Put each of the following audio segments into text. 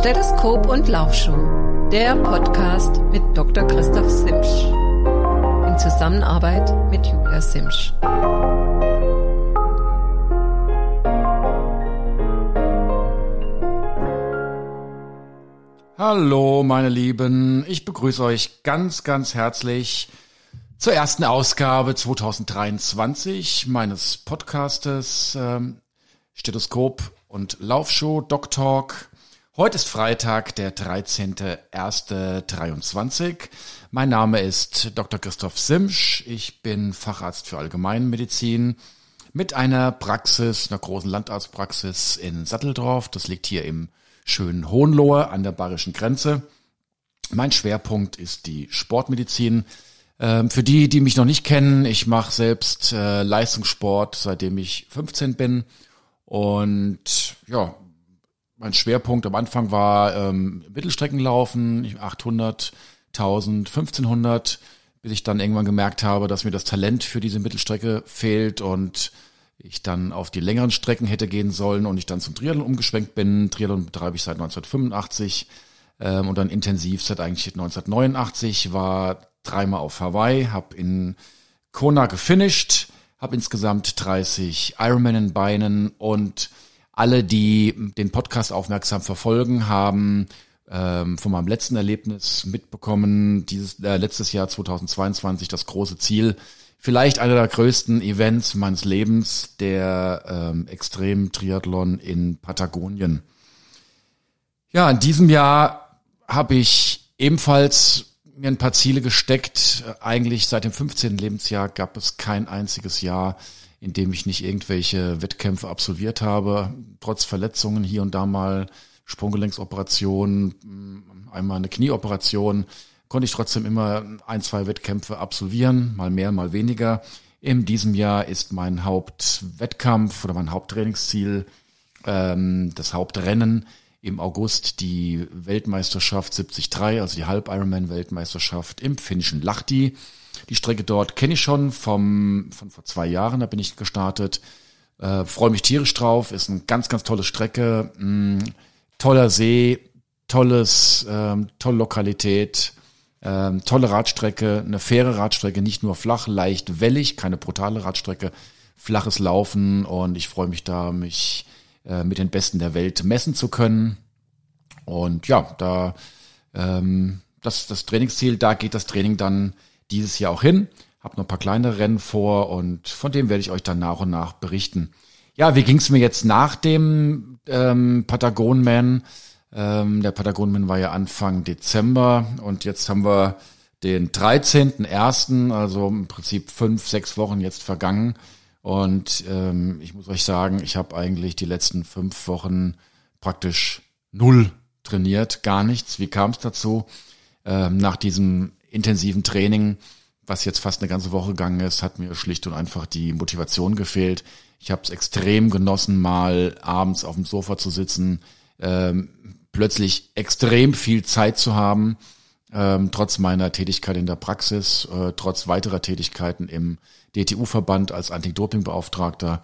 Stethoskop und Laufschuh, der Podcast mit Dr. Christoph Simsch. In Zusammenarbeit mit Julia Simsch. Hallo, meine Lieben. Ich begrüße euch ganz, ganz herzlich zur ersten Ausgabe 2023 meines Podcastes ähm, Stethoskop und Laufshow Doc Talk. Heute ist Freitag, der 13.01.23. Mein Name ist Dr. Christoph Simsch. Ich bin Facharzt für Allgemeinmedizin mit einer Praxis, einer großen Landarztpraxis in Satteldorf. Das liegt hier im schönen Hohenlohe an der bayerischen Grenze. Mein Schwerpunkt ist die Sportmedizin. Ähm, für die, die mich noch nicht kennen, ich mache selbst äh, Leistungssport, seitdem ich 15 bin. Und ja, mein Schwerpunkt am Anfang war ähm, Mittelstreckenlaufen, 800, 1000, 1500, bis ich dann irgendwann gemerkt habe, dass mir das Talent für diese Mittelstrecke fehlt und ich dann auf die längeren Strecken hätte gehen sollen und ich dann zum Triathlon umgeschwenkt bin. Triathlon betreibe ich seit 1985 ähm, und dann intensiv seit eigentlich 1989, war dreimal auf Hawaii, habe in Kona gefinisht, habe insgesamt 30 Ironman in Beinen und alle, die den Podcast aufmerksam verfolgen, haben ähm, von meinem letzten Erlebnis mitbekommen, dieses äh, letztes Jahr 2022 das große Ziel, vielleicht einer der größten Events meines Lebens, der ähm, Extrem-Triathlon in Patagonien. Ja, in diesem Jahr habe ich ebenfalls mir ein paar Ziele gesteckt. Eigentlich seit dem 15. Lebensjahr gab es kein einziges Jahr, in dem ich nicht irgendwelche Wettkämpfe absolviert habe, trotz Verletzungen hier und da mal Sprunggelenksoperationen, einmal eine Knieoperation, konnte ich trotzdem immer ein, zwei Wettkämpfe absolvieren, mal mehr, mal weniger. In diesem Jahr ist mein Hauptwettkampf oder mein Haupttrainingsziel ähm, das Hauptrennen im August die Weltmeisterschaft 73, also die Halb-Ironman-Weltmeisterschaft im finnischen Lahti. Die Strecke dort kenne ich schon vom, von vor zwei Jahren, da bin ich gestartet. Äh, Freue mich tierisch drauf, ist eine ganz, ganz tolle Strecke. Mm, toller See, tolles, ähm, tolle Lokalität, ähm, tolle Radstrecke, eine faire Radstrecke, nicht nur flach, leicht wellig, keine brutale Radstrecke, flaches Laufen und ich freue mich da, mich äh, mit den Besten der Welt messen zu können. Und ja, da ähm, das, das Trainingsziel, da geht das Training dann dieses Jahr auch hin. Hab noch ein paar kleine Rennen vor und von dem werde ich euch dann nach und nach berichten. Ja, wie ging es mir jetzt nach dem ähm, Patagon Man? Ähm, der Patagonman war ja Anfang Dezember und jetzt haben wir den 13.01., also im Prinzip fünf, sechs Wochen jetzt vergangen. Und ähm, ich muss euch sagen, ich habe eigentlich die letzten fünf Wochen praktisch null trainiert, gar nichts. Wie kam es dazu? Ähm, nach diesem intensiven Training, was jetzt fast eine ganze Woche gegangen ist, hat mir schlicht und einfach die Motivation gefehlt. Ich habe es extrem genossen, mal abends auf dem Sofa zu sitzen, ähm, plötzlich extrem viel Zeit zu haben, ähm, trotz meiner Tätigkeit in der Praxis, äh, trotz weiterer Tätigkeiten im DTU-Verband als Anti-Doping-Beauftragter.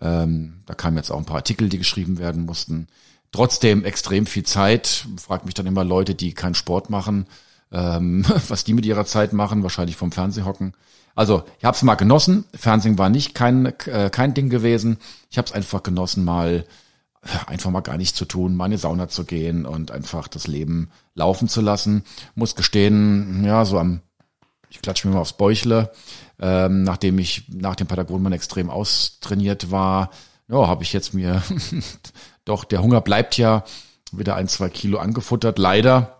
Ähm, da kamen jetzt auch ein paar Artikel, die geschrieben werden mussten. Trotzdem extrem viel Zeit. Fragt mich dann immer Leute, die keinen Sport machen, ähm, was die mit ihrer Zeit machen, wahrscheinlich vom Fernseh hocken. Also ich habe es mal genossen. Fernsehen war nicht kein, äh, kein Ding gewesen. Ich habe es einfach genossen, mal einfach mal gar nichts zu tun, mal in die Sauna zu gehen und einfach das Leben laufen zu lassen. Muss gestehen, ja, so am, ich klatsche mir mal aufs Bäuchle, ähm, nachdem ich nach dem Patagonmann extrem austrainiert war, ja, habe ich jetzt mir doch, der Hunger bleibt ja wieder ein, zwei Kilo angefuttert, leider.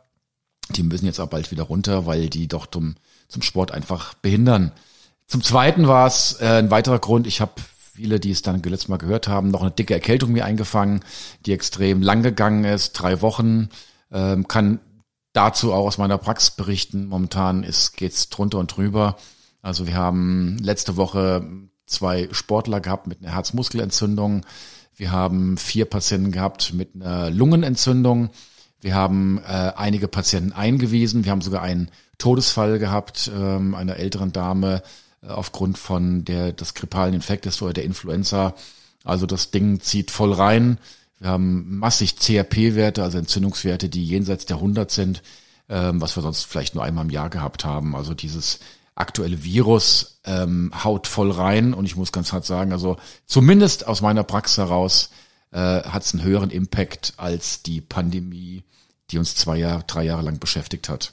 Die müssen jetzt auch bald wieder runter, weil die doch zum, zum Sport einfach behindern. Zum Zweiten war es äh, ein weiterer Grund, ich habe viele, die es dann letztes Mal gehört haben, noch eine dicke Erkältung mir eingefangen, die extrem lang gegangen ist, drei Wochen. Ähm, kann dazu auch aus meiner Praxis berichten. Momentan ist geht's drunter und drüber. Also wir haben letzte Woche zwei Sportler gehabt mit einer Herzmuskelentzündung. Wir haben vier Patienten gehabt mit einer Lungenentzündung. Wir haben äh, einige Patienten eingewiesen. Wir haben sogar einen Todesfall gehabt, ähm, einer älteren Dame, äh, aufgrund von der des grippalen Infektes oder der Influenza. Also das Ding zieht voll rein. Wir haben massig CRP-Werte, also Entzündungswerte, die jenseits der 100 sind, ähm, was wir sonst vielleicht nur einmal im Jahr gehabt haben. Also dieses aktuelle Virus ähm, haut voll rein und ich muss ganz hart sagen, also zumindest aus meiner Praxis heraus äh, hat es einen höheren Impact als die Pandemie, die uns zwei Jahre, drei Jahre lang beschäftigt hat.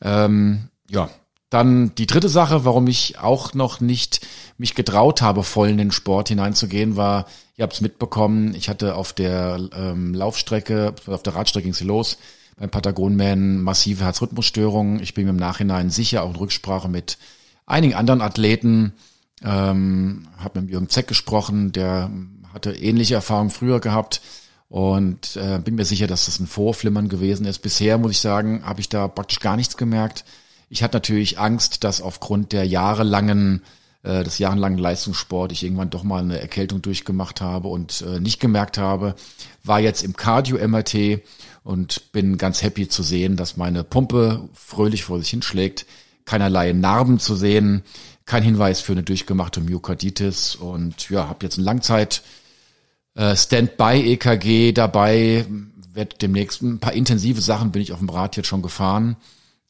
Ähm, ja, dann die dritte Sache, warum ich auch noch nicht mich getraut habe, voll in den Sport hineinzugehen, war, ihr habt es mitbekommen, ich hatte auf der ähm, Laufstrecke, auf der Radstrecke ging es los, beim Patagonman massive Herzrhythmusstörungen. Ich bin mir im Nachhinein sicher, auch in Rücksprache mit einigen anderen Athleten, ähm, habe mit Jürgen Zeck gesprochen, der hatte ähnliche Erfahrungen früher gehabt und äh, bin mir sicher, dass das ein Vorflimmern gewesen ist. Bisher muss ich sagen, habe ich da praktisch gar nichts gemerkt. Ich hatte natürlich Angst, dass aufgrund der jahrelangen äh, des jahrelangen Leistungssport ich irgendwann doch mal eine Erkältung durchgemacht habe und äh, nicht gemerkt habe. War jetzt im Cardio-MRT und bin ganz happy zu sehen, dass meine Pumpe fröhlich vor sich hinschlägt, keinerlei Narben zu sehen, kein Hinweis für eine durchgemachte Myokarditis und ja, habe jetzt ein Langzeit äh, Standby-EKG dabei, wird demnächst ein paar intensive Sachen bin ich auf dem Rad jetzt schon gefahren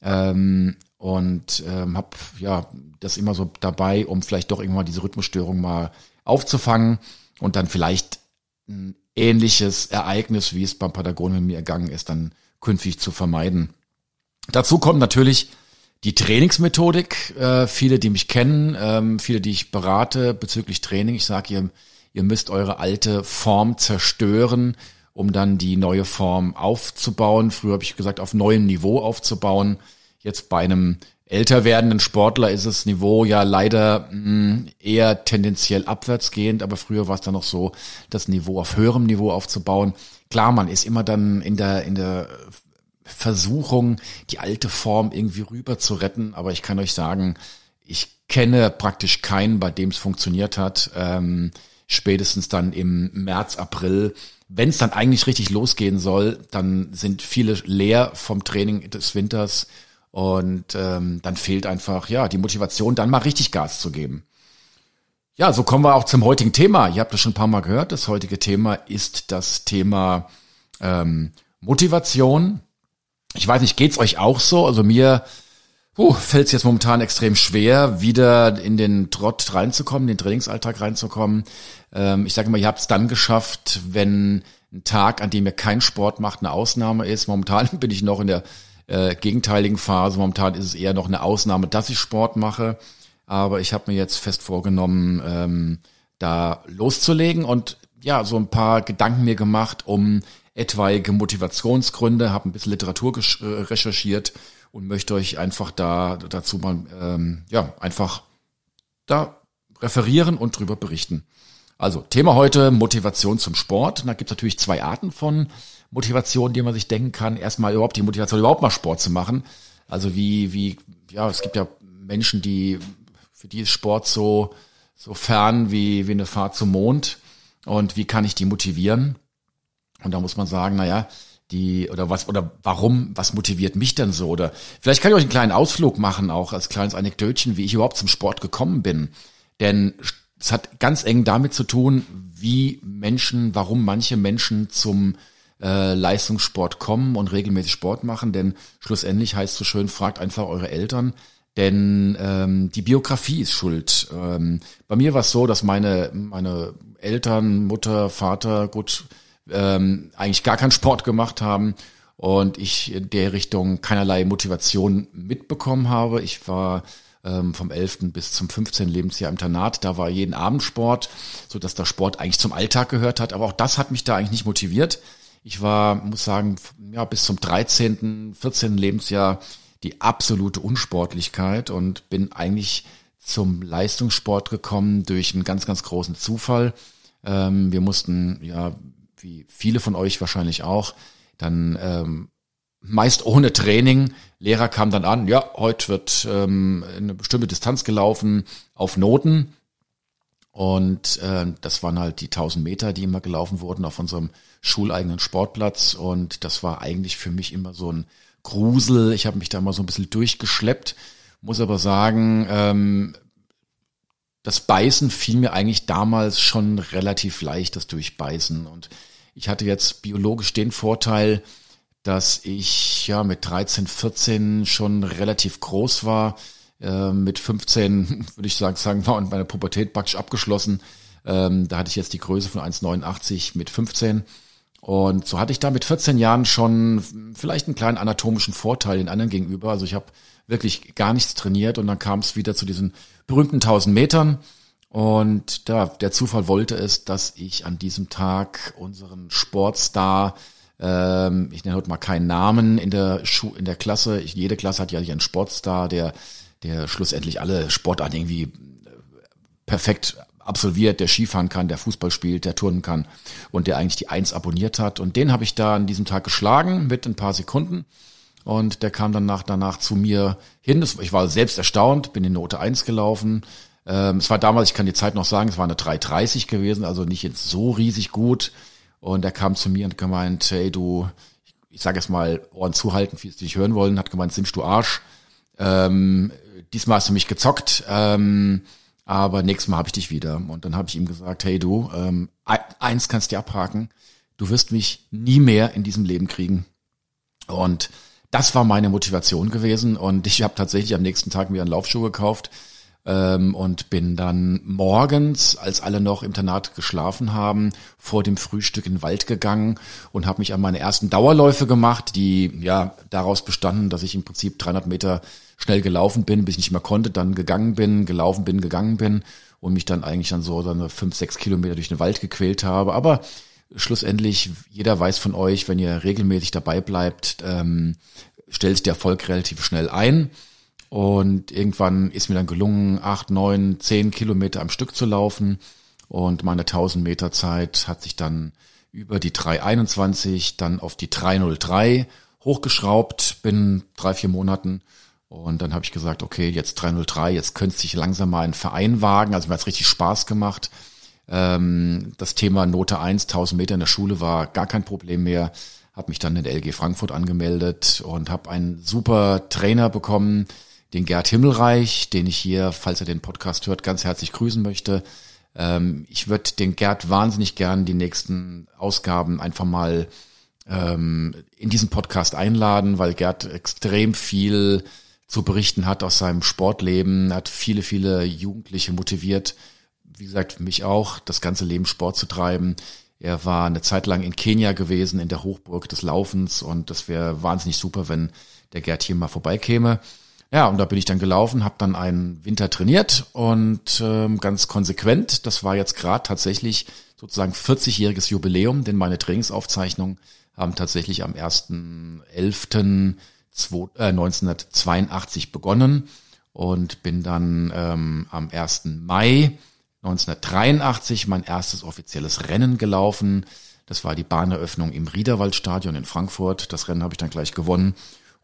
ähm, und ähm, habe ja das immer so dabei, um vielleicht doch irgendwann diese Rhythmusstörung mal aufzufangen und dann vielleicht ein ähnliches Ereignis, wie es beim Patagonen mit mir ergangen ist, dann künftig zu vermeiden. Dazu kommt natürlich die Trainingsmethodik. Äh, viele, die mich kennen, ähm, viele, die ich berate bezüglich Training. Ich sage ihr, ihr müsst eure alte Form zerstören, um dann die neue Form aufzubauen. Früher habe ich gesagt, auf neuem Niveau aufzubauen. Jetzt bei einem älter werdenden Sportler ist das Niveau ja leider mm, eher tendenziell abwärts gehend, aber früher war es dann noch so, das Niveau auf höherem Niveau aufzubauen. Klar, man ist immer dann in der, in der Versuchung, die alte Form irgendwie rüber zu retten, aber ich kann euch sagen, ich kenne praktisch keinen, bei dem es funktioniert hat. Ähm, spätestens dann im März, April, wenn es dann eigentlich richtig losgehen soll, dann sind viele leer vom Training des Winters und ähm, dann fehlt einfach ja die Motivation, dann mal richtig Gas zu geben. Ja, so kommen wir auch zum heutigen Thema. Ihr habt das schon ein paar Mal gehört. Das heutige Thema ist das Thema ähm, Motivation. Ich weiß nicht, geht's euch auch so? Also mir uh, fällt es jetzt momentan extrem schwer, wieder in den Trott reinzukommen, in den Trainingsalltag reinzukommen. Ähm, ich sage immer, ihr habt es dann geschafft, wenn ein Tag, an dem ihr keinen Sport macht, eine Ausnahme ist. Momentan bin ich noch in der äh, gegenteiligen Phase. Momentan ist es eher noch eine Ausnahme, dass ich Sport mache. Aber ich habe mir jetzt fest vorgenommen, ähm, da loszulegen und ja, so ein paar Gedanken mir gemacht, um etwaige Motivationsgründe, habe ein bisschen Literatur äh, recherchiert und möchte euch einfach da dazu mal ähm, ja einfach da referieren und drüber berichten. Also Thema heute Motivation zum Sport. Da gibt es natürlich zwei Arten von Motivation, die man sich denken kann, erstmal überhaupt die Motivation, überhaupt mal Sport zu machen. Also wie, wie, ja, es gibt ja Menschen, die, für die ist Sport so, so fern wie, wie eine Fahrt zum Mond. Und wie kann ich die motivieren? Und da muss man sagen, na ja, die, oder was, oder warum, was motiviert mich denn so? Oder vielleicht kann ich euch einen kleinen Ausflug machen, auch als kleines Anekdötchen, wie ich überhaupt zum Sport gekommen bin. Denn es hat ganz eng damit zu tun, wie Menschen, warum manche Menschen zum äh, Leistungssport kommen und regelmäßig Sport machen, denn schlussendlich heißt so schön, fragt einfach eure Eltern, denn ähm, die Biografie ist schuld. Ähm, bei mir war es so, dass meine, meine Eltern, Mutter, Vater, gut, ähm, eigentlich gar keinen Sport gemacht haben und ich in der Richtung keinerlei Motivation mitbekommen habe. Ich war ähm, vom 11. bis zum 15. Lebensjahr im Internat. Da war jeden Abend Sport, so dass der Sport eigentlich zum Alltag gehört hat. Aber auch das hat mich da eigentlich nicht motiviert. Ich war, muss sagen, ja, bis zum 13., 14. Lebensjahr die absolute Unsportlichkeit und bin eigentlich zum Leistungssport gekommen durch einen ganz, ganz großen Zufall. Ähm, wir mussten, ja, wie viele von euch wahrscheinlich auch, dann ähm, meist ohne Training. Lehrer kam dann an, ja, heute wird ähm, eine bestimmte Distanz gelaufen auf Noten. Und äh, das waren halt die 1000 Meter, die immer gelaufen wurden auf unserem schuleigenen Sportplatz. Und das war eigentlich für mich immer so ein Grusel. Ich habe mich da mal so ein bisschen durchgeschleppt. Muss aber sagen, ähm, das Beißen fiel mir eigentlich damals schon relativ leicht, das Durchbeißen. Und Ich hatte jetzt biologisch den Vorteil, dass ich ja mit 13, 14 schon relativ groß war. Äh, mit 15 würde ich sagen, war und meine Pubertät praktisch abgeschlossen. Ähm, da hatte ich jetzt die Größe von 1,89 mit 15. Und so hatte ich da mit 14 Jahren schon vielleicht einen kleinen anatomischen Vorteil den anderen gegenüber. Also ich habe wirklich gar nichts trainiert und dann kam es wieder zu diesen berühmten 1000 Metern. Und da, der Zufall wollte es, dass ich an diesem Tag unseren Sportstar, ähm, ich nenne heute mal keinen Namen in der Schu in der Klasse, ich, jede Klasse hat ja einen Sportstar, der, der schlussendlich alle Sportarten irgendwie äh, perfekt absolviert, der Skifahren kann, der Fußball spielt, der turnen kann und der eigentlich die Eins abonniert hat. Und den habe ich da an diesem Tag geschlagen mit ein paar Sekunden. Und der kam dann nach, danach zu mir hin. Ich war selbst erstaunt, bin in Note 1 gelaufen. Ähm, es war damals, ich kann die Zeit noch sagen, es war eine 330 gewesen, also nicht jetzt so riesig gut. Und er kam zu mir und gemeint, hey du, ich sage jetzt mal, Ohren zuhalten, wie es dich hören wollen, hat gemeint, Simsch, du Arsch. Ähm, diesmal hast du mich gezockt. Ähm, aber nächstes Mal habe ich dich wieder. Und dann habe ich ihm gesagt, hey du, ähm, eins kannst du abhaken, du wirst mich nie mehr in diesem Leben kriegen. Und das war meine Motivation gewesen. Und ich habe tatsächlich am nächsten Tag mir einen Laufschuh gekauft ähm, und bin dann morgens, als alle noch im Internat geschlafen haben, vor dem Frühstück in den Wald gegangen und habe mich an meine ersten Dauerläufe gemacht, die ja daraus bestanden, dass ich im Prinzip 300 Meter schnell gelaufen bin, bis ich nicht mehr konnte, dann gegangen bin, gelaufen bin, gegangen bin und mich dann eigentlich dann so dann fünf, sechs Kilometer durch den Wald gequält habe. Aber schlussendlich, jeder weiß von euch, wenn ihr regelmäßig dabei bleibt, ähm, stellt sich der Erfolg relativ schnell ein. Und irgendwann ist mir dann gelungen, acht, neun, zehn Kilometer am Stück zu laufen. Und meine 1000 Meter Zeit hat sich dann über die 321, dann auf die 303 hochgeschraubt, bin drei, vier Monaten und dann habe ich gesagt, okay, jetzt 303, jetzt könnte sich langsam mal ein Verein wagen. Also mir hat's richtig Spaß gemacht. Ähm, das Thema Note 1, 1000 Meter in der Schule war gar kein Problem mehr. Habe mich dann in der LG Frankfurt angemeldet und habe einen super Trainer bekommen, den Gerd Himmelreich, den ich hier, falls er den Podcast hört, ganz herzlich grüßen möchte. Ähm, ich würde den Gerd wahnsinnig gern die nächsten Ausgaben einfach mal ähm, in diesen Podcast einladen, weil Gerd extrem viel zu berichten hat aus seinem Sportleben, hat viele, viele Jugendliche motiviert, wie gesagt, mich auch, das ganze Leben Sport zu treiben. Er war eine Zeit lang in Kenia gewesen, in der Hochburg des Laufens und das wäre wahnsinnig super, wenn der Gerd hier mal vorbeikäme. Ja, und da bin ich dann gelaufen, habe dann einen Winter trainiert und ähm, ganz konsequent, das war jetzt gerade tatsächlich sozusagen 40-jähriges Jubiläum, denn meine Trainingsaufzeichnungen haben tatsächlich am 1.11. 1982 äh, begonnen und bin dann ähm, am 1. Mai 1983 mein erstes offizielles Rennen gelaufen. Das war die Bahneröffnung im Riederwaldstadion in Frankfurt. Das Rennen habe ich dann gleich gewonnen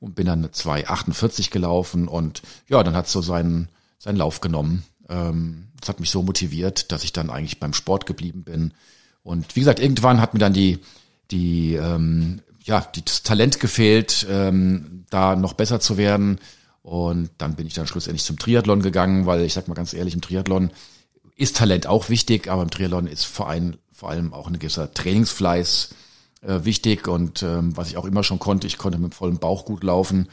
und bin dann eine 2,48 gelaufen und ja, dann hat so seinen, seinen Lauf genommen. Ähm, das hat mich so motiviert, dass ich dann eigentlich beim Sport geblieben bin. Und wie gesagt, irgendwann hat mir dann die, die ähm, ja, das Talent gefehlt, ähm, da noch besser zu werden. Und dann bin ich dann schlussendlich zum Triathlon gegangen, weil ich sag mal ganz ehrlich, im Triathlon ist Talent auch wichtig, aber im Triathlon ist vor allem, vor allem auch ein gewisser Trainingsfleiß äh, wichtig. Und ähm, was ich auch immer schon konnte, ich konnte mit vollem Bauch gut laufen,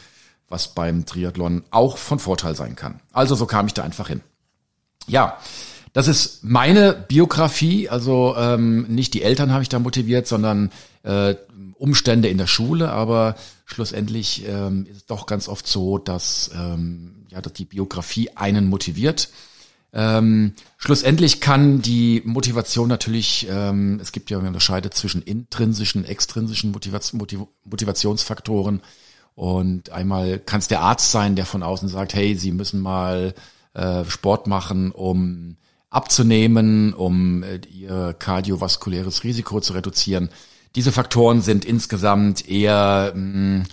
was beim Triathlon auch von Vorteil sein kann. Also so kam ich da einfach hin. Ja, das ist meine Biografie, also ähm, nicht die Eltern habe ich da motiviert, sondern äh, Umstände in der Schule, aber schlussendlich ähm, ist es doch ganz oft so, dass, ähm, ja, dass die Biografie einen motiviert. Ähm, schlussendlich kann die Motivation natürlich, ähm, es gibt ja eine Unterscheide zwischen intrinsischen, extrinsischen Motivation, Motiv Motivationsfaktoren. Und einmal kann es der Arzt sein, der von außen sagt, hey, Sie müssen mal äh, Sport machen, um abzunehmen, um äh, ihr kardiovaskuläres Risiko zu reduzieren. Diese Faktoren sind insgesamt eher mh, mm,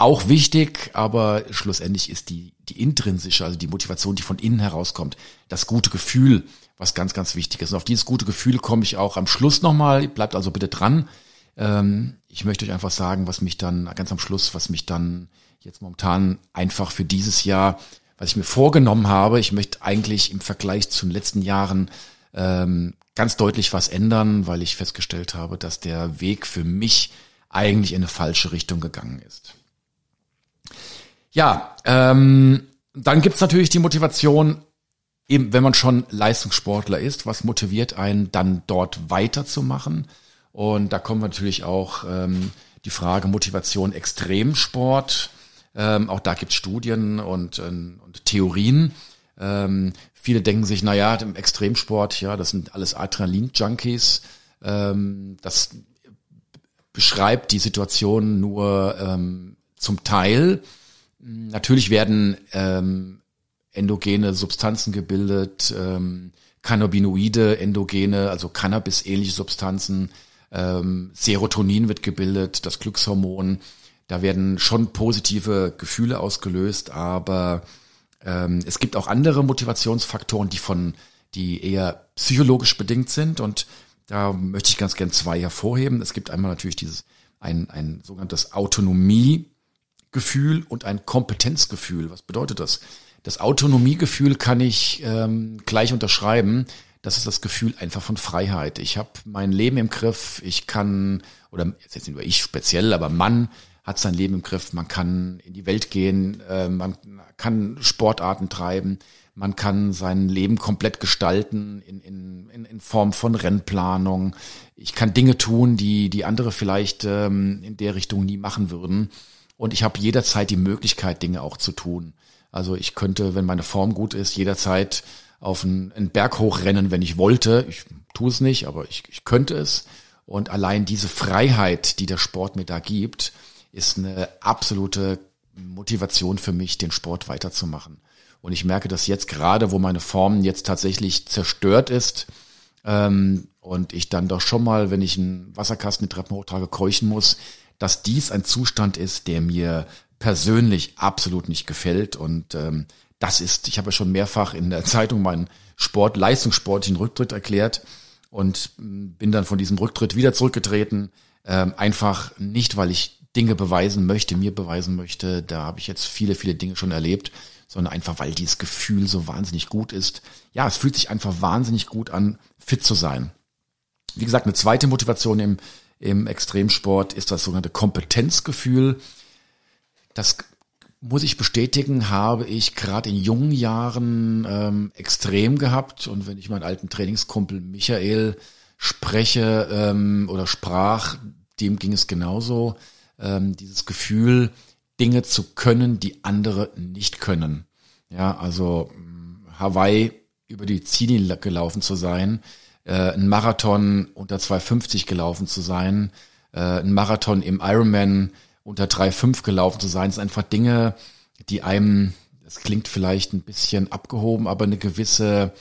auch wichtig, aber schlussendlich ist die, die intrinsische, also die Motivation, die von innen herauskommt, das gute Gefühl, was ganz, ganz wichtig ist. Und auf dieses gute Gefühl komme ich auch am Schluss nochmal. Bleibt also bitte dran. Ähm, ich möchte euch einfach sagen, was mich dann ganz am Schluss, was mich dann jetzt momentan einfach für dieses Jahr was ich mir vorgenommen habe, ich möchte eigentlich im Vergleich zu den letzten Jahren ähm, ganz deutlich was ändern, weil ich festgestellt habe, dass der Weg für mich eigentlich in eine falsche Richtung gegangen ist. Ja, ähm, dann gibt's natürlich die Motivation, eben wenn man schon Leistungssportler ist, was motiviert einen dann dort weiterzumachen? Und da kommen natürlich auch ähm, die Frage Motivation Extremsport. Ähm, auch da gibt's Studien und, ähm, und Theorien. Ähm, viele denken sich, na ja, im Extremsport, ja, das sind alles Adrenalin-Junkies. Ähm, das beschreibt die Situation nur ähm, zum Teil. Natürlich werden ähm, endogene Substanzen gebildet, ähm, Cannabinoide, endogene, also Cannabis-ähnliche Substanzen, ähm, Serotonin wird gebildet, das Glückshormon. Da werden schon positive Gefühle ausgelöst, aber ähm, es gibt auch andere Motivationsfaktoren, die von, die eher psychologisch bedingt sind und da möchte ich ganz gern zwei hervorheben. Es gibt einmal natürlich dieses ein, ein sogenanntes Autonomiegefühl und ein Kompetenzgefühl. Was bedeutet das? Das Autonomiegefühl kann ich ähm, gleich unterschreiben. Das ist das Gefühl einfach von Freiheit. Ich habe mein Leben im Griff. Ich kann, oder jetzt nicht nur ich speziell, aber Mann hat sein Leben im Griff. Man kann in die Welt gehen, äh, man kann Sportarten treiben, man kann sein Leben komplett gestalten in, in, in, in Form von Rennplanung. Ich kann Dinge tun, die, die andere vielleicht ähm, in der Richtung nie machen würden. Und ich habe jederzeit die Möglichkeit, Dinge auch zu tun. Also ich könnte, wenn meine Form gut ist, jederzeit auf einen, einen Berg hochrennen, wenn ich wollte. Ich tue es nicht, aber ich, ich könnte es. Und allein diese Freiheit, die der Sport mir da gibt, ist eine absolute Motivation für mich, den Sport weiterzumachen. Und ich merke das jetzt gerade, wo meine Form jetzt tatsächlich zerstört ist ähm, und ich dann doch schon mal, wenn ich einen Wasserkasten mit Treppen hochtrage, keuchen muss, dass dies ein Zustand ist, der mir persönlich absolut nicht gefällt. Und ähm, das ist, ich habe schon mehrfach in der Zeitung meinen Sport, leistungssportlichen Rücktritt erklärt und mm, bin dann von diesem Rücktritt wieder zurückgetreten. Ähm, einfach nicht, weil ich Dinge beweisen möchte, mir beweisen möchte. Da habe ich jetzt viele, viele Dinge schon erlebt, sondern einfach, weil dieses Gefühl so wahnsinnig gut ist. Ja, es fühlt sich einfach wahnsinnig gut an, fit zu sein. Wie gesagt, eine zweite Motivation im, im Extremsport ist das sogenannte Kompetenzgefühl. Das muss ich bestätigen, habe ich gerade in jungen Jahren ähm, extrem gehabt. Und wenn ich meinen alten Trainingskumpel Michael spreche ähm, oder sprach, dem ging es genauso ähm, dieses Gefühl, Dinge zu können, die andere nicht können. Ja, also mm, Hawaii über die Ziellinie gelaufen zu sein, äh, ein Marathon unter 2,50 gelaufen zu sein, äh, ein Marathon im Ironman unter 3,5 gelaufen zu sein, sind einfach Dinge, die einem, das klingt vielleicht ein bisschen abgehoben, aber eine gewisse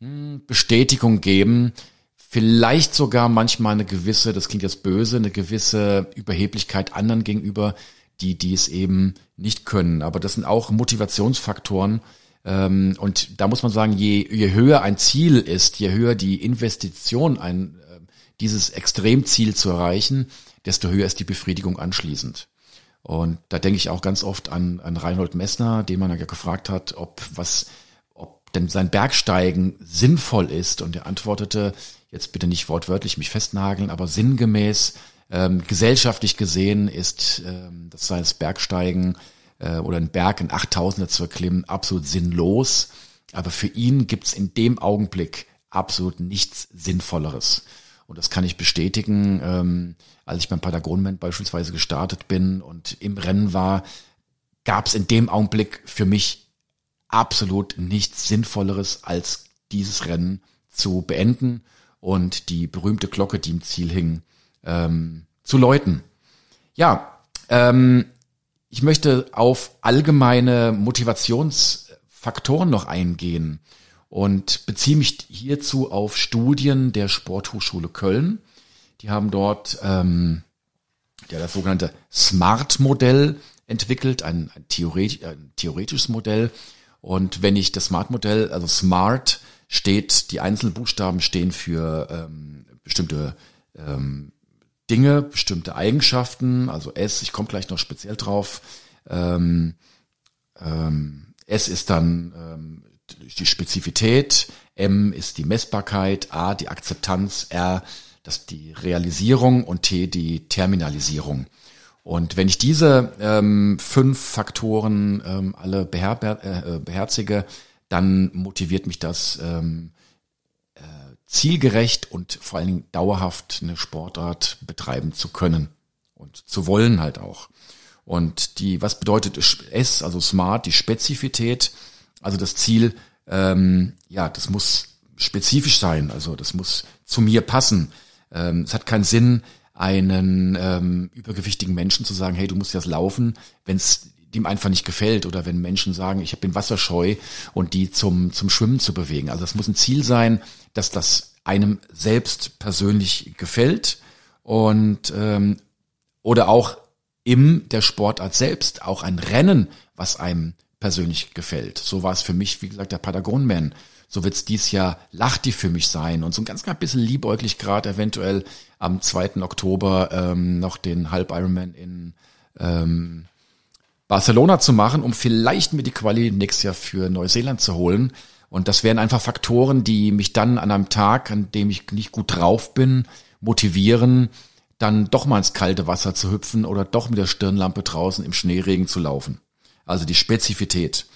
mh, hm, Bestätigung geben, vielleicht sogar manchmal eine gewisse, das klingt jetzt böse, eine gewisse Überheblichkeit anderen gegenüber, die dies eben nicht können. Aber das sind auch Motivationsfaktoren. Ähm, und da muss man sagen, je, je höher ein Ziel ist, je höher die Investition, ein, äh, dieses Extremziel zu erreichen, desto höher ist die Befriedigung anschließend. Und da denke ich auch ganz oft an, an Reinhold Messner, den man ja gefragt hat, ob was, ob denn sein Bergsteigen sinnvoll ist. Und er antwortete, jetzt bitte nicht wortwörtlich mich festnageln, aber sinngemäß, ähm, gesellschaftlich gesehen ist ähm, das es Bergsteigen äh, oder ein Berg in 8000er zu erklimmen absolut sinnlos. Aber für ihn gibt's in dem Augenblick absolut nichts Sinnvolleres. Und das kann ich bestätigen, ähm, als ich beim Patagonment beispielsweise gestartet bin und im Rennen war, gab's in dem Augenblick für mich absolut nichts Sinnvolleres, als dieses Rennen zu beenden und die berühmte Glocke, die im Ziel hing, ähm, zu läuten. Ja, ähm, ich möchte auf allgemeine Motivationsfaktoren noch eingehen und beziehe mich hierzu auf Studien der Sporthochschule Köln. Die haben dort ähm, ja, das sogenannte SMART-Modell entwickelt, ein, ein, theoretisch, ein theoretisches Modell. Und wenn ich das SMART-Modell, also SMART, steht, die einzelnen Buchstaben stehen für ähm, bestimmte ähm, Dinge, bestimmte Eigenschaften. Also S, ich komme gleich noch speziell drauf. Ähm, ähm, S ist dann ähm, die Spezifität, M ist die Messbarkeit, A die Akzeptanz, R das die Realisierung und T die Terminalisierung. Und wenn ich diese ähm, fünf Faktoren ähm, alle beher äh, beherzige, dann motiviert mich das ähm, äh, zielgerecht und vor allen Dingen dauerhaft eine Sportart betreiben zu können und zu wollen halt auch. Und die, was bedeutet S, also Smart, die Spezifität, also das Ziel, ähm, ja, das muss spezifisch sein, also das muss zu mir passen. Ähm, es hat keinen Sinn, einen ähm, übergewichtigen Menschen zu sagen, hey, du musst jetzt laufen, wenn es dem einfach nicht gefällt oder wenn Menschen sagen, ich bin wasserscheu und die zum, zum Schwimmen zu bewegen. Also es muss ein Ziel sein, dass das einem selbst persönlich gefällt und ähm, oder auch im der Sportart selbst auch ein Rennen, was einem persönlich gefällt. So war es für mich, wie gesagt, der Patagonman. So wird es dies Jahr Lachti für mich sein und so ein ganz ganz bisschen liebäuglich gerade eventuell am 2. Oktober ähm, noch den Halb Ironman in ähm, Barcelona zu machen, um vielleicht mir die Quali nächstes Jahr für Neuseeland zu holen. Und das wären einfach Faktoren, die mich dann an einem Tag, an dem ich nicht gut drauf bin, motivieren, dann doch mal ins kalte Wasser zu hüpfen oder doch mit der Stirnlampe draußen im Schneeregen zu laufen. Also die Spezifität.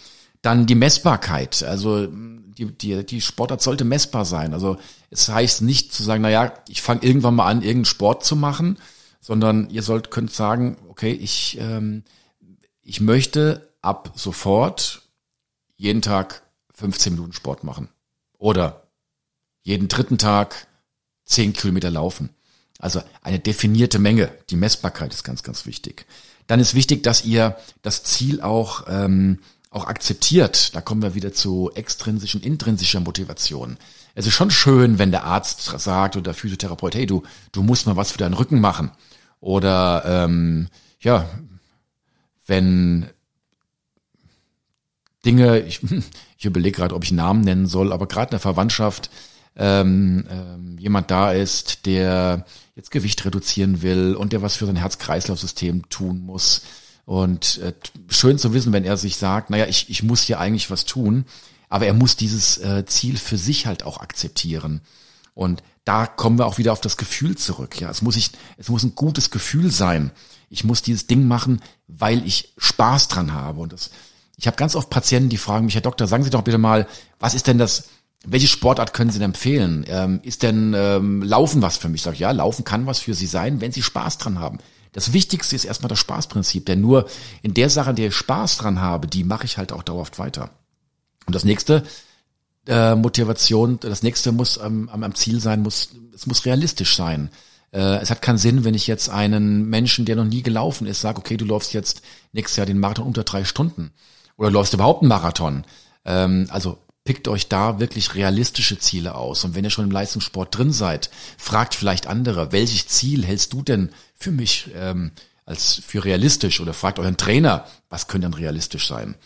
Dann die Messbarkeit. Also die, die, die Sportart sollte messbar sein. Also es heißt nicht zu sagen, na ja, ich fange irgendwann mal an, irgendeinen Sport zu machen, sondern ihr sollt könnt sagen, okay, ich ähm, ich möchte ab sofort jeden Tag 15 Minuten Sport machen oder jeden dritten Tag 10 Kilometer laufen. Also eine definierte Menge. Die Messbarkeit ist ganz, ganz wichtig. Dann ist wichtig, dass ihr das Ziel auch, ähm, auch akzeptiert. Da kommen wir wieder zu extrinsischen, intrinsischer Motivation. Es ist schon schön, wenn der Arzt sagt oder der Physiotherapeut, hey, du, du musst mal was für deinen Rücken machen. Oder ähm, ja, wenn Dinge, ich, ich überlege gerade, ob ich Namen nennen soll, aber gerade in der Verwandtschaft ähm, ähm, jemand da ist, der jetzt Gewicht reduzieren will und der was für sein Herz-Kreislauf-System tun muss. Und äh, schön zu wissen, wenn er sich sagt, naja, ich, ich muss hier eigentlich was tun, aber er muss dieses äh, Ziel für sich halt auch akzeptieren. Und da kommen wir auch wieder auf das Gefühl zurück. Ja, es muss ich, es muss ein gutes Gefühl sein. Ich muss dieses Ding machen, weil ich Spaß dran habe. Und das, ich habe ganz oft Patienten, die fragen mich, Herr Doktor, sagen Sie doch bitte mal, was ist denn das, welche Sportart können Sie denn empfehlen? Ähm, ist denn ähm, Laufen was für mich? Ich sage, ja, Laufen kann was für Sie sein, wenn Sie Spaß dran haben. Das Wichtigste ist erstmal das Spaßprinzip, denn nur in der Sache, in der ich Spaß dran habe, die mache ich halt auch dauerhaft weiter. Und das nächste, äh, Motivation, das nächste muss ähm, am Ziel sein, muss, es muss realistisch sein. Äh, es hat keinen Sinn, wenn ich jetzt einen Menschen, der noch nie gelaufen ist, sage, okay, du läufst jetzt nächstes Jahr den Marathon unter drei Stunden. Oder läufst überhaupt einen Marathon. Ähm, also pickt euch da wirklich realistische Ziele aus. Und wenn ihr schon im Leistungssport drin seid, fragt vielleicht andere, welches Ziel hältst du denn für mich ähm, als für realistisch? Oder fragt euren Trainer, was könnte denn realistisch sein?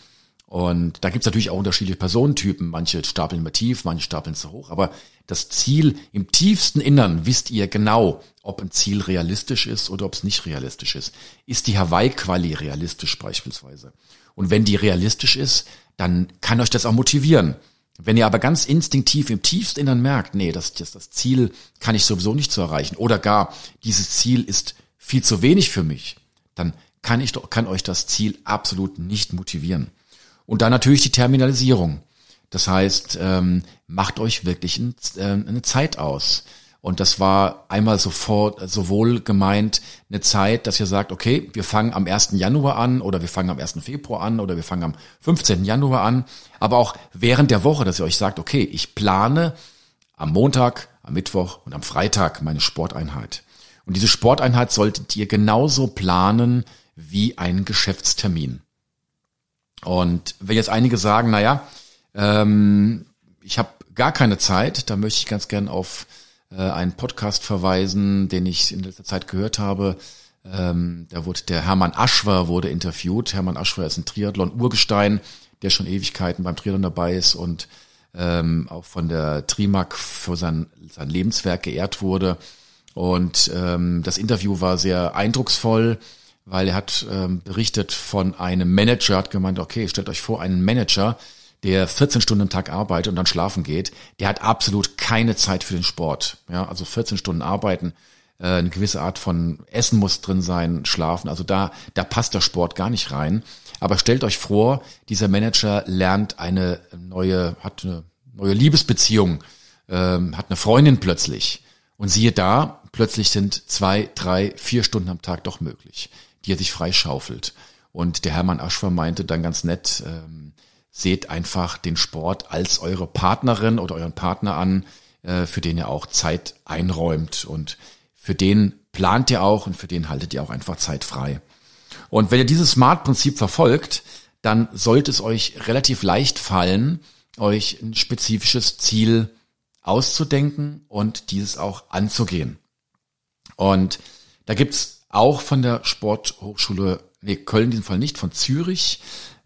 Und da gibt's natürlich auch unterschiedliche Personentypen. Manche stapeln immer tief, manche stapeln zu hoch. Aber das Ziel im tiefsten Innern wisst ihr genau, ob ein Ziel realistisch ist oder ob es nicht realistisch ist. Ist die Hawaii-Quali realistisch beispielsweise? Und wenn die realistisch ist, dann kann euch das auch motivieren. Wenn ihr aber ganz instinktiv im tiefsten Innern merkt, nee, das, das, das Ziel kann ich sowieso nicht zu erreichen oder gar dieses Ziel ist viel zu wenig für mich, dann kann ich kann euch das Ziel absolut nicht motivieren. Und dann natürlich die Terminalisierung. Das heißt, ähm, macht euch wirklich ein, äh, eine Zeit aus. Und das war einmal sofort sowohl gemeint eine Zeit, dass ihr sagt, okay, wir fangen am 1. Januar an oder wir fangen am 1. Februar an oder wir fangen am 15. Januar an, aber auch während der Woche, dass ihr euch sagt, okay, ich plane am Montag, am Mittwoch und am Freitag meine Sporteinheit. Und diese Sporteinheit solltet ihr genauso planen wie einen Geschäftstermin. Und wenn jetzt einige sagen, naja, ähm, ich habe gar keine Zeit, da möchte ich ganz gern auf äh, einen Podcast verweisen, den ich in letzter Zeit gehört habe. Ähm, da wurde der Hermann Aschwer wurde interviewt. Hermann Aschwer ist ein Triathlon-Urgestein, der schon Ewigkeiten beim Triathlon dabei ist und ähm, auch von der Trimac für sein, sein Lebenswerk geehrt wurde. Und ähm, das Interview war sehr eindrucksvoll, weil er hat ähm, berichtet von einem Manager, hat gemeint, okay, stellt euch vor, einen Manager, der 14 Stunden am Tag arbeitet und dann schlafen geht, der hat absolut keine Zeit für den Sport. Ja, also 14 Stunden arbeiten, äh, eine gewisse Art von Essen muss drin sein, schlafen. Also da, da passt der Sport gar nicht rein. Aber stellt euch vor, dieser Manager lernt eine neue, hat eine neue Liebesbeziehung, ähm, hat eine Freundin plötzlich. Und siehe da, plötzlich sind zwei, drei, vier Stunden am Tag doch möglich, die er sich freischaufelt. Und der Hermann Aschwer meinte dann ganz nett, ähm, seht einfach den Sport als eure Partnerin oder euren Partner an, äh, für den ihr auch Zeit einräumt. Und für den plant ihr auch und für den haltet ihr auch einfach Zeit frei. Und wenn ihr dieses Smart-Prinzip verfolgt, dann sollte es euch relativ leicht fallen, euch ein spezifisches Ziel auszudenken und dieses auch anzugehen. Und da gibt's auch von der Sporthochschule, nee, Köln in diesem Fall nicht, von Zürich,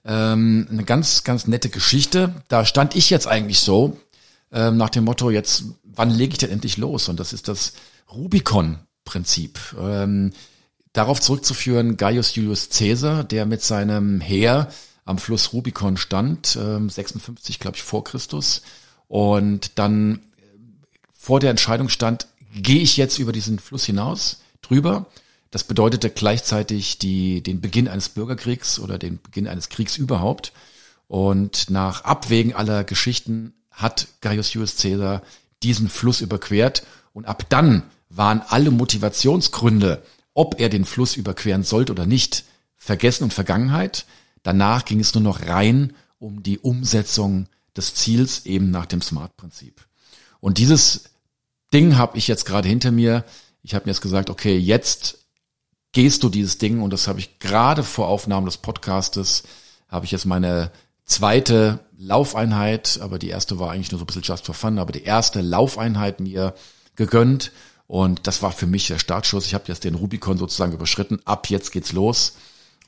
ähm, eine ganz, ganz nette Geschichte. Da stand ich jetzt eigentlich so, ähm, nach dem Motto, jetzt, wann lege ich denn endlich los? Und das ist das Rubicon-Prinzip. Ähm, darauf zurückzuführen, Gaius Julius Caesar, der mit seinem Heer am Fluss Rubicon stand, ähm, 56, glaube ich, vor Christus, und dann vor der Entscheidung stand, gehe ich jetzt über diesen Fluss hinaus, drüber. Das bedeutete gleichzeitig die, den Beginn eines Bürgerkriegs oder den Beginn eines Kriegs überhaupt. Und nach Abwägen aller Geschichten hat Gaius Julius Caesar diesen Fluss überquert und ab dann waren alle Motivationsgründe, ob er den Fluss überqueren sollte oder nicht, vergessen und Vergangenheit. Danach ging es nur noch rein um die Umsetzung des Ziels eben nach dem Smart-Prinzip. Und dieses Ding habe ich jetzt gerade hinter mir. Ich habe mir jetzt gesagt, okay, jetzt gehst du dieses Ding und das habe ich gerade vor Aufnahme des Podcastes, habe ich jetzt meine zweite Laufeinheit, aber die erste war eigentlich nur so ein bisschen just for fun, aber die erste Laufeinheit mir gegönnt und das war für mich der Startschuss. Ich habe jetzt den Rubicon sozusagen überschritten. Ab jetzt geht's los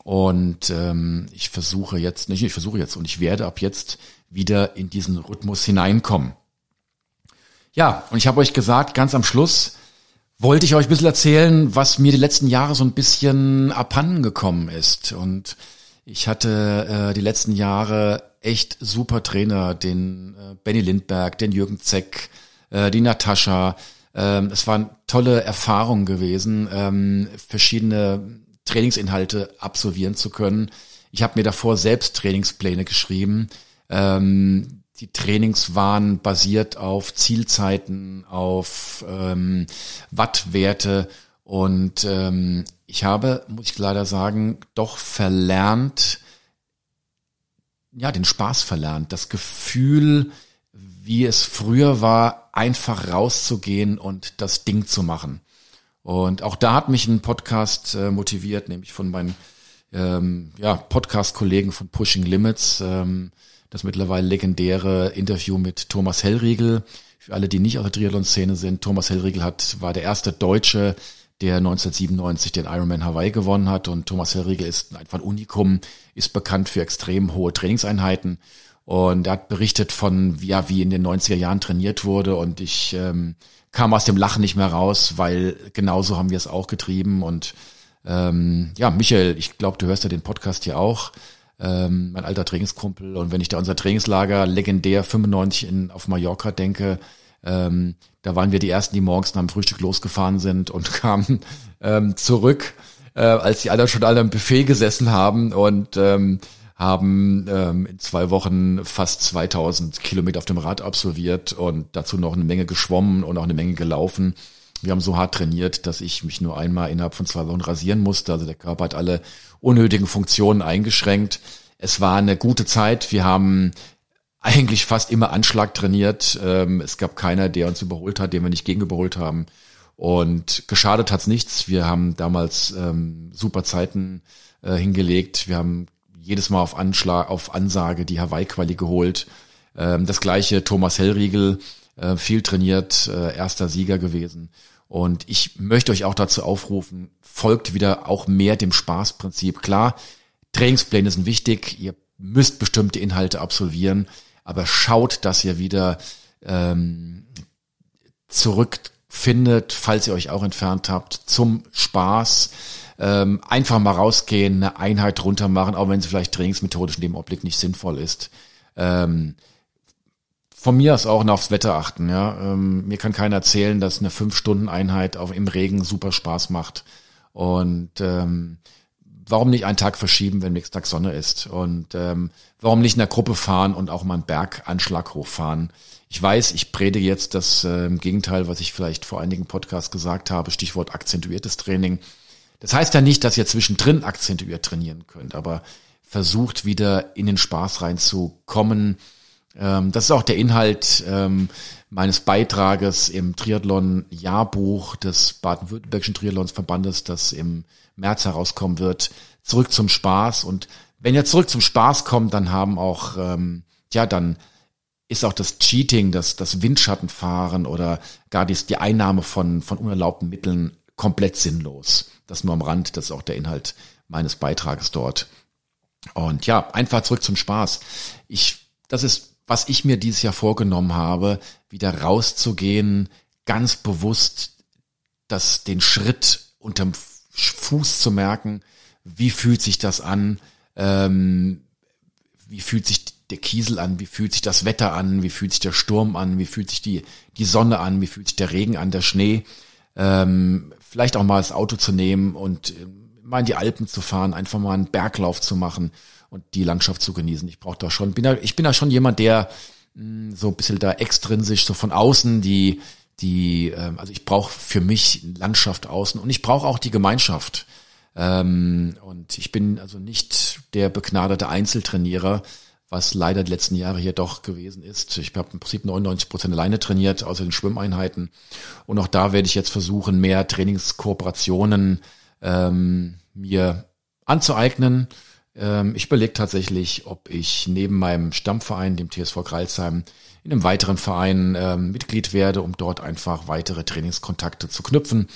und ähm, ich versuche jetzt, nicht ich versuche jetzt und ich werde ab jetzt wieder in diesen Rhythmus hineinkommen. Ja, und ich habe euch gesagt, ganz am Schluss wollte ich euch ein bisschen erzählen, was mir die letzten Jahre so ein bisschen abhanden gekommen ist. Und ich hatte äh, die letzten Jahre echt super Trainer, den äh, Benny Lindberg, den Jürgen Zeck, äh, die Natascha. Ähm, es waren tolle Erfahrungen gewesen, ähm, verschiedene Trainingsinhalte absolvieren zu können. Ich habe mir davor selbst Trainingspläne geschrieben. Ähm, die Trainings waren basiert auf Zielzeiten, auf ähm, Wattwerte und ähm, ich habe, muss ich leider sagen, doch verlernt, ja, den Spaß verlernt, das Gefühl, wie es früher war, einfach rauszugehen und das Ding zu machen. Und auch da hat mich ein Podcast äh, motiviert, nämlich von meinen ähm, ja, Podcast-Kollegen von Pushing Limits. Ähm, das mittlerweile legendäre Interview mit Thomas Hellriegel. Für alle, die nicht aus der Triathlon-Szene sind, Thomas Hellriegel hat, war der erste Deutsche, der 1997 den Ironman Hawaii gewonnen hat. Und Thomas Hellriegel ist einfach ein Unikum, ist bekannt für extrem hohe Trainingseinheiten. Und er hat berichtet von, ja, wie in den 90er Jahren trainiert wurde. Und ich ähm, kam aus dem Lachen nicht mehr raus, weil genauso haben wir es auch getrieben. Und ähm, ja, Michael, ich glaube, du hörst ja den Podcast hier auch ähm, mein alter Trainingskumpel. Und wenn ich da unser Trainingslager legendär 95 in, auf Mallorca denke, ähm, da waren wir die ersten, die morgens nach dem Frühstück losgefahren sind und kamen ähm, zurück, äh, als die anderen schon alle am Buffet gesessen haben und ähm, haben ähm, in zwei Wochen fast 2000 Kilometer auf dem Rad absolviert und dazu noch eine Menge geschwommen und auch eine Menge gelaufen. Wir haben so hart trainiert, dass ich mich nur einmal innerhalb von zwei Wochen rasieren musste. Also der Körper hat alle unnötigen Funktionen eingeschränkt. Es war eine gute Zeit. Wir haben eigentlich fast immer Anschlag trainiert. Ähm, es gab keiner, der uns überholt hat, den wir nicht gegenüberholt haben. Und geschadet hat's nichts. Wir haben damals ähm, super Zeiten äh, hingelegt. Wir haben jedes Mal auf Anschlag, auf Ansage die Hawaii-Quali geholt. Ähm, das gleiche Thomas Hellriegel, äh, viel trainiert, äh, erster Sieger gewesen. Und ich möchte euch auch dazu aufrufen, folgt wieder auch mehr dem Spaßprinzip. Klar, Trainingspläne sind wichtig, ihr müsst bestimmte Inhalte absolvieren, aber schaut, dass ihr wieder ähm, zurückfindet, falls ihr euch auch entfernt habt, zum Spaß. Ähm, einfach mal rausgehen, eine Einheit runter machen, auch wenn sie vielleicht trainingsmethodisch in dem Augenblick nicht sinnvoll ist. Ähm, von mir aus auch noch aufs Wetter achten. Ja, ähm, mir kann keiner erzählen, dass eine fünf Stunden Einheit auf im Regen super Spaß macht. Und ähm, warum nicht einen Tag verschieben, wenn nächsten Tag Sonne ist? Und ähm, warum nicht in der Gruppe fahren und auch mal einen Berganschlag hochfahren? Ich weiß, ich predige jetzt das äh, Gegenteil, was ich vielleicht vor einigen Podcasts gesagt habe, Stichwort akzentuiertes Training. Das heißt ja nicht, dass ihr zwischendrin akzentuiert trainieren könnt, aber versucht wieder in den Spaß reinzukommen, das ist auch der Inhalt ähm, meines Beitrages im Triathlon-Jahrbuch des Baden-Württembergischen Triathlonsverbandes, das im März herauskommen wird. Zurück zum Spaß. Und wenn ihr zurück zum Spaß kommt, dann haben auch, ähm, ja, dann ist auch das Cheating, das, das Windschattenfahren oder gar die, die Einnahme von, von unerlaubten Mitteln komplett sinnlos. Das nur am Rand, das ist auch der Inhalt meines Beitrages dort. Und ja, einfach zurück zum Spaß. Ich, das ist was ich mir dieses Jahr vorgenommen habe, wieder rauszugehen, ganz bewusst das, den Schritt unterm Fuß zu merken, wie fühlt sich das an, ähm, wie fühlt sich der Kiesel an, wie fühlt sich das Wetter an, wie fühlt sich der Sturm an, wie fühlt sich die, die Sonne an, wie fühlt sich der Regen an, der Schnee, ähm, vielleicht auch mal das Auto zu nehmen und äh, mal in die Alpen zu fahren, einfach mal einen Berglauf zu machen und die Landschaft zu genießen. Ich brauche da schon, bin da, ich bin da schon jemand, der mh, hm, so ein bisschen da extrinsisch, so von außen die, die, ähm, also ich brauche für mich Landschaft außen und ich brauche auch die Gemeinschaft. Ähm, und ich bin also nicht der begnadete Einzeltrainierer, was leider die letzten Jahre hier doch gewesen ist. Ich habe im Prinzip 99 Prozent alleine trainiert, außer den Schwimmeinheiten. Und auch da werde ich jetzt versuchen, mehr Trainingskooperationen ähm, mir anzueignen ähm, ich überlege tatsächlich, ob ich neben meinem Stammverein, dem TSV Kreilsheim, in einem weiteren Verein ähm, Mitglied werde, um dort einfach weitere Trainingskontakte zu knüpfen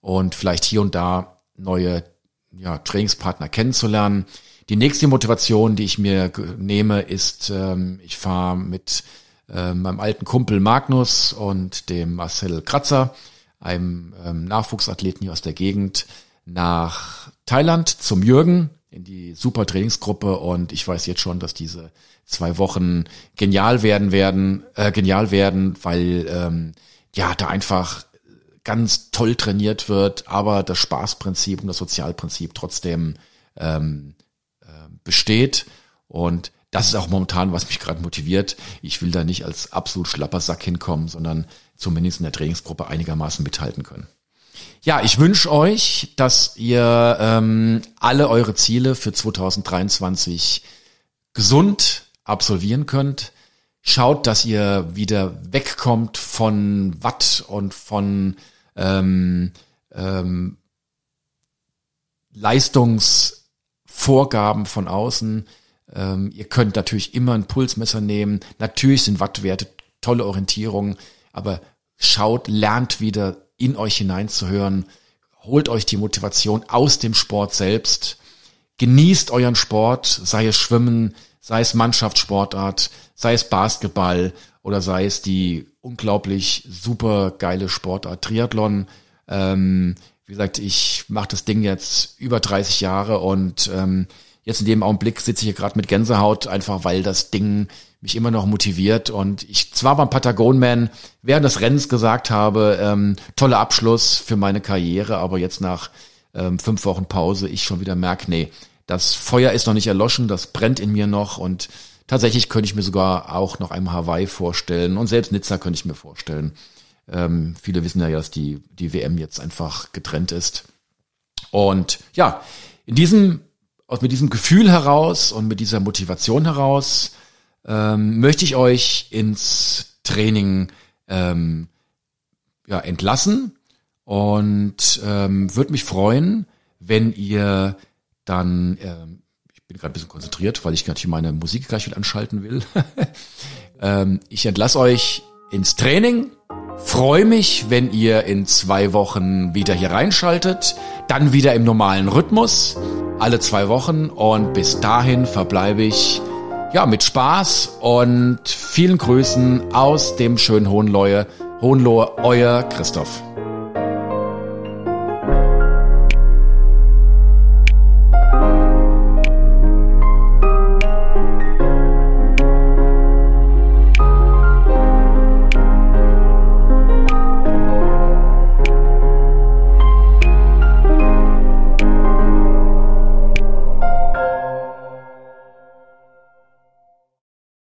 und vielleicht hier und da neue ja, Trainingspartner kennenzulernen. Die nächste Motivation, die ich mir nehme, ist, ähm, ich fahre mit äh, meinem alten Kumpel Magnus und dem Marcel Kratzer, einem ähm, Nachwuchsathleten hier aus der Gegend, nach Thailand zum Jürgen in die super Trainingsgruppe und ich weiß jetzt schon, dass diese zwei Wochen genial werden werden, äh, genial werden, weil ähm, ja da einfach ganz toll trainiert wird, aber das Spaßprinzip und das Sozialprinzip trotzdem ähm, äh, besteht und das ist auch momentan, was mich gerade motiviert. Ich will da nicht als absolut schlapper Sack hinkommen, sondern zumindest in der Trainingsgruppe einigermaßen mithalten können. Ja, ich wünsche euch, dass ihr ähm, alle eure Ziele für 2023 gesund absolvieren könnt. Schaut, dass ihr wieder wegkommt von Watt und von ähm, ähm, Leistungsvorgaben von außen. Ähm, ihr könnt natürlich immer ein Pulsmesser nehmen. Natürlich sind Wattwerte tolle Orientierung, aber schaut, lernt wieder in euch hineinzuhören. Holt euch die Motivation aus dem Sport selbst. Genießt euren Sport, sei es Schwimmen, sei es Mannschaftssportart, sei es Basketball oder sei es die unglaublich super geile Sportart Triathlon. Ähm, wie gesagt, ich mache das Ding jetzt über 30 Jahre und ähm, jetzt in dem Augenblick sitze ich hier gerade mit Gänsehaut, einfach weil das Ding mich immer noch motiviert. Und ich zwar beim Patagonman während des Rennens gesagt habe, ähm, toller Abschluss für meine Karriere, aber jetzt nach ähm, fünf Wochen Pause ich schon wieder merke, nee, das Feuer ist noch nicht erloschen, das brennt in mir noch und tatsächlich könnte ich mir sogar auch noch einmal Hawaii vorstellen und selbst Nizza könnte ich mir vorstellen. Ähm, viele wissen ja, dass die, die WM jetzt einfach getrennt ist. Und ja, in diesem, aus mit diesem Gefühl heraus und mit dieser Motivation heraus ähm, möchte ich euch ins Training ähm, ja, entlassen und ähm, würde mich freuen, wenn ihr dann, ähm, ich bin gerade ein bisschen konzentriert, weil ich natürlich meine Musik gleich wieder anschalten will. ähm, ich entlasse euch ins Training. Freue mich, wenn ihr in zwei Wochen wieder hier reinschaltet. Dann wieder im normalen Rhythmus. Alle zwei Wochen. Und bis dahin verbleibe ich ja, mit Spaß und vielen Grüßen aus dem schönen Hohenlohe. Hohenlohe, euer Christoph.